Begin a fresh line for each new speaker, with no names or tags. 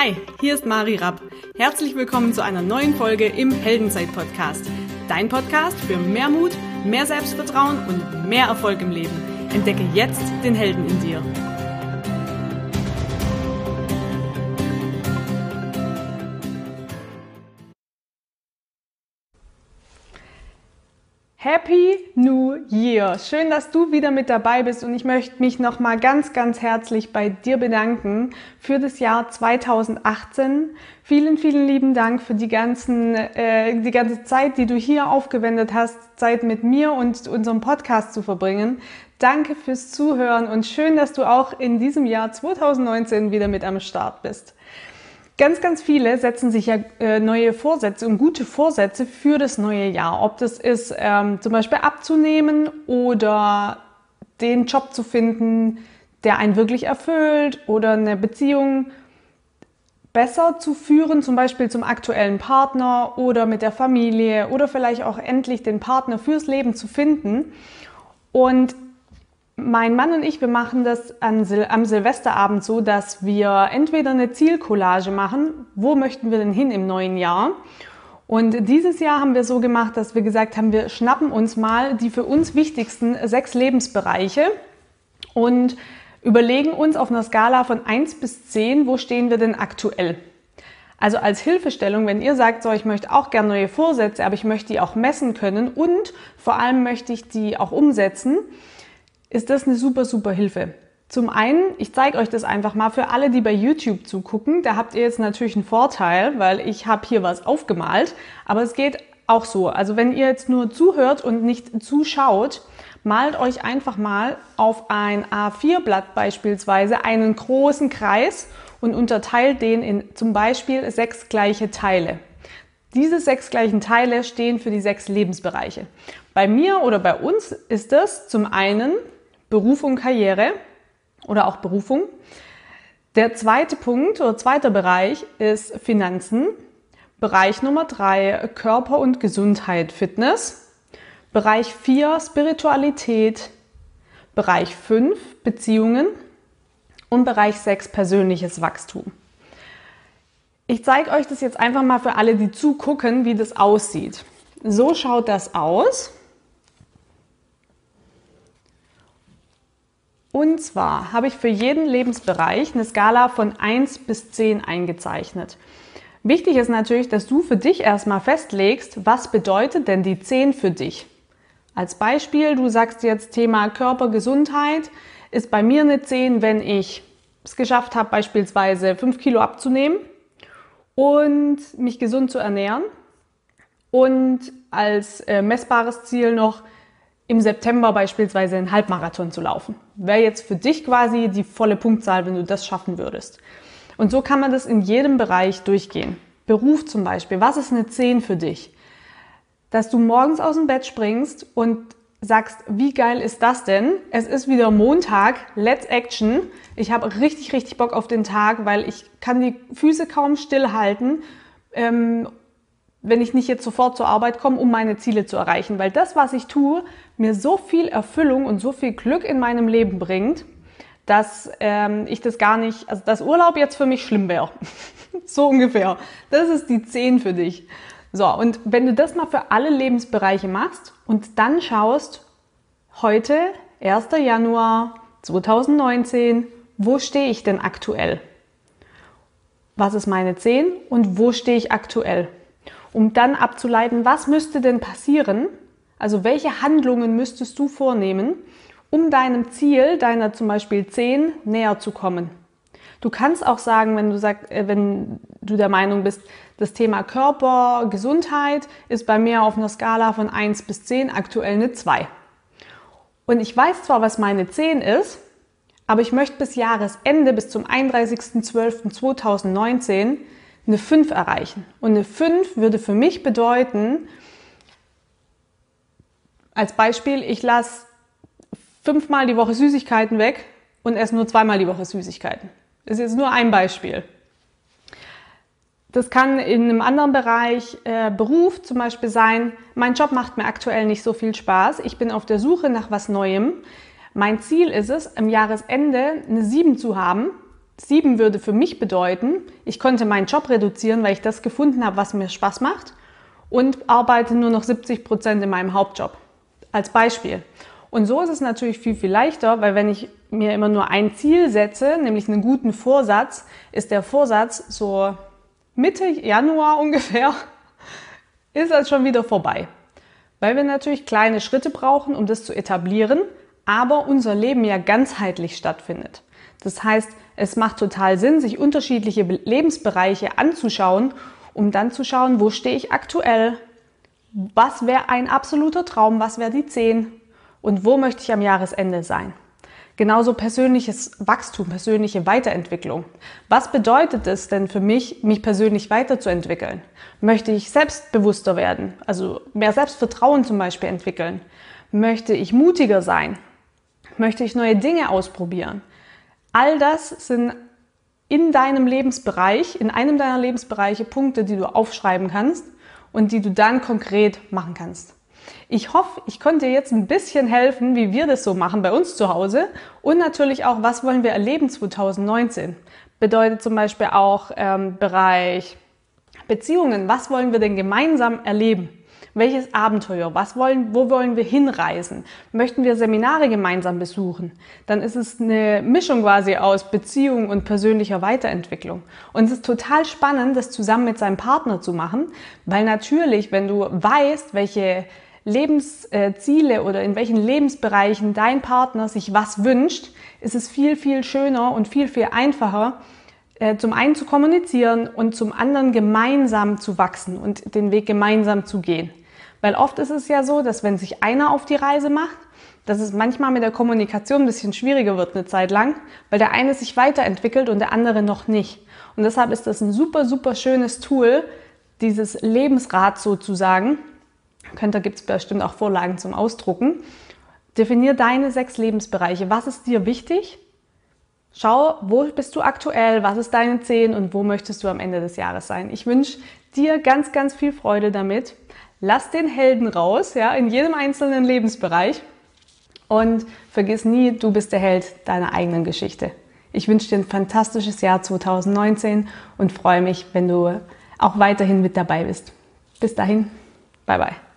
Hi, hier ist Mari Rapp. Herzlich willkommen zu einer neuen Folge im Heldenzeit-Podcast. Dein Podcast für mehr Mut, mehr Selbstvertrauen und mehr Erfolg im Leben. Entdecke jetzt den Helden in dir. Happy New Year! Schön, dass du wieder mit dabei bist und ich möchte mich nochmal ganz, ganz herzlich bei dir bedanken für das Jahr 2018. Vielen, vielen lieben Dank für die ganzen, äh, die ganze Zeit, die du hier aufgewendet hast, Zeit mit mir und unserem Podcast zu verbringen. Danke fürs Zuhören und schön, dass du auch in diesem Jahr 2019 wieder mit am Start bist. Ganz, ganz viele setzen sich ja äh, neue Vorsätze und gute Vorsätze für das neue Jahr. Ob das ist, ähm, zum Beispiel abzunehmen oder den Job zu finden, der einen wirklich erfüllt oder eine Beziehung besser zu führen, zum Beispiel zum aktuellen Partner oder mit der Familie oder vielleicht auch endlich den Partner fürs Leben zu finden. Und mein Mann und ich, wir machen das am Silvesterabend so, dass wir entweder eine Zielcollage machen, wo möchten wir denn hin im neuen Jahr? Und dieses Jahr haben wir so gemacht, dass wir gesagt haben, wir schnappen uns mal die für uns wichtigsten sechs Lebensbereiche und überlegen uns auf einer Skala von 1 bis 10, wo stehen wir denn aktuell? Also als Hilfestellung, wenn ihr sagt, so, ich möchte auch gerne neue Vorsätze, aber ich möchte die auch messen können und vor allem möchte ich die auch umsetzen, ist das eine super, super Hilfe. Zum einen, ich zeige euch das einfach mal für alle, die bei YouTube zugucken. Da habt ihr jetzt natürlich einen Vorteil, weil ich habe hier was aufgemalt. Aber es geht auch so. Also wenn ihr jetzt nur zuhört und nicht zuschaut, malt euch einfach mal auf ein A4-Blatt beispielsweise einen großen Kreis und unterteilt den in zum Beispiel sechs gleiche Teile. Diese sechs gleichen Teile stehen für die sechs Lebensbereiche. Bei mir oder bei uns ist das zum einen Berufung, Karriere oder auch Berufung. Der zweite Punkt oder zweiter Bereich ist Finanzen. Bereich Nummer drei Körper und Gesundheit, Fitness. Bereich vier Spiritualität. Bereich fünf Beziehungen. Und Bereich sechs persönliches Wachstum. Ich zeige euch das jetzt einfach mal für alle, die zugucken, wie das aussieht. So schaut das aus. Und zwar habe ich für jeden Lebensbereich eine Skala von 1 bis 10 eingezeichnet. Wichtig ist natürlich, dass du für dich erstmal festlegst, was bedeutet denn die 10 für dich. Als Beispiel, du sagst jetzt Thema Körpergesundheit, ist bei mir eine 10, wenn ich es geschafft habe, beispielsweise 5 Kilo abzunehmen und mich gesund zu ernähren und als äh, messbares Ziel noch im September beispielsweise einen Halbmarathon zu laufen. Wäre jetzt für dich quasi die volle Punktzahl, wenn du das schaffen würdest. Und so kann man das in jedem Bereich durchgehen. Beruf zum Beispiel. Was ist eine 10 für dich? Dass du morgens aus dem Bett springst und sagst, wie geil ist das denn? Es ist wieder Montag, let's action. Ich habe richtig, richtig Bock auf den Tag, weil ich kann die Füße kaum stillhalten ähm, wenn ich nicht jetzt sofort zur Arbeit komme, um meine Ziele zu erreichen. Weil das, was ich tue, mir so viel Erfüllung und so viel Glück in meinem Leben bringt, dass ähm, ich das gar nicht, also dass Urlaub jetzt für mich schlimm wäre. so ungefähr. Das ist die 10 für dich. So, und wenn du das mal für alle Lebensbereiche machst und dann schaust, heute, 1. Januar 2019, wo stehe ich denn aktuell? Was ist meine 10 und wo stehe ich aktuell? Um dann abzuleiten, was müsste denn passieren, also welche Handlungen müsstest du vornehmen, um deinem Ziel, deiner zum Beispiel 10, näher zu kommen. Du kannst auch sagen, wenn du, sag, äh, wenn du der Meinung bist, das Thema Körper, Gesundheit ist bei mir auf einer Skala von 1 bis 10 aktuell eine 2. Und ich weiß zwar, was meine 10 ist, aber ich möchte bis Jahresende, bis zum 31.12.2019 eine 5 erreichen. Und eine 5 würde für mich bedeuten, als Beispiel, ich lasse fünfmal die Woche Süßigkeiten weg und esse nur zweimal die Woche Süßigkeiten. Das ist jetzt nur ein Beispiel. Das kann in einem anderen Bereich äh, Beruf zum Beispiel sein, mein Job macht mir aktuell nicht so viel Spaß, ich bin auf der Suche nach was Neuem. Mein Ziel ist es, am Jahresende eine 7 zu haben Sieben würde für mich bedeuten, ich konnte meinen Job reduzieren, weil ich das gefunden habe, was mir Spaß macht und arbeite nur noch 70 Prozent in meinem Hauptjob. Als Beispiel. Und so ist es natürlich viel, viel leichter, weil wenn ich mir immer nur ein Ziel setze, nämlich einen guten Vorsatz, ist der Vorsatz so Mitte Januar ungefähr, ist das schon wieder vorbei. Weil wir natürlich kleine Schritte brauchen, um das zu etablieren, aber unser Leben ja ganzheitlich stattfindet. Das heißt, es macht total Sinn, sich unterschiedliche Lebensbereiche anzuschauen, um dann zu schauen, wo stehe ich aktuell, was wäre ein absoluter Traum, was wäre die 10 und wo möchte ich am Jahresende sein. Genauso persönliches Wachstum, persönliche Weiterentwicklung. Was bedeutet es denn für mich, mich persönlich weiterzuentwickeln? Möchte ich selbstbewusster werden, also mehr Selbstvertrauen zum Beispiel entwickeln? Möchte ich mutiger sein? Möchte ich neue Dinge ausprobieren? All das sind in deinem Lebensbereich, in einem deiner Lebensbereiche Punkte, die du aufschreiben kannst und die du dann konkret machen kannst. Ich hoffe, ich konnte dir jetzt ein bisschen helfen, wie wir das so machen bei uns zu Hause und natürlich auch, was wollen wir erleben 2019. Bedeutet zum Beispiel auch ähm, Bereich Beziehungen. Was wollen wir denn gemeinsam erleben? Welches Abenteuer? Was wollen, wo wollen wir hinreisen? Möchten wir Seminare gemeinsam besuchen? Dann ist es eine Mischung quasi aus Beziehung und persönlicher Weiterentwicklung. Und es ist total spannend, das zusammen mit seinem Partner zu machen, weil natürlich, wenn du weißt, welche Lebensziele oder in welchen Lebensbereichen dein Partner sich was wünscht, ist es viel, viel schöner und viel, viel einfacher, äh, zum einen zu kommunizieren und zum anderen gemeinsam zu wachsen und den Weg gemeinsam zu gehen. Weil oft ist es ja so, dass wenn sich einer auf die Reise macht, dass es manchmal mit der Kommunikation ein bisschen schwieriger wird eine Zeit lang, weil der eine sich weiterentwickelt und der andere noch nicht. Und deshalb ist das ein super, super schönes Tool, dieses Lebensrad sozusagen, da gibt es bestimmt auch Vorlagen zum Ausdrucken. Definier deine sechs Lebensbereiche. Was ist dir wichtig? Schau, wo bist du aktuell? Was ist deine Zehn und wo möchtest du am Ende des Jahres sein? Ich wünsche dir ganz, ganz viel Freude damit. Lass den Helden raus, ja, in jedem einzelnen Lebensbereich. Und vergiss nie, du bist der Held deiner eigenen Geschichte. Ich wünsche dir ein fantastisches Jahr 2019 und freue mich, wenn du auch weiterhin mit dabei bist. Bis dahin, bye bye.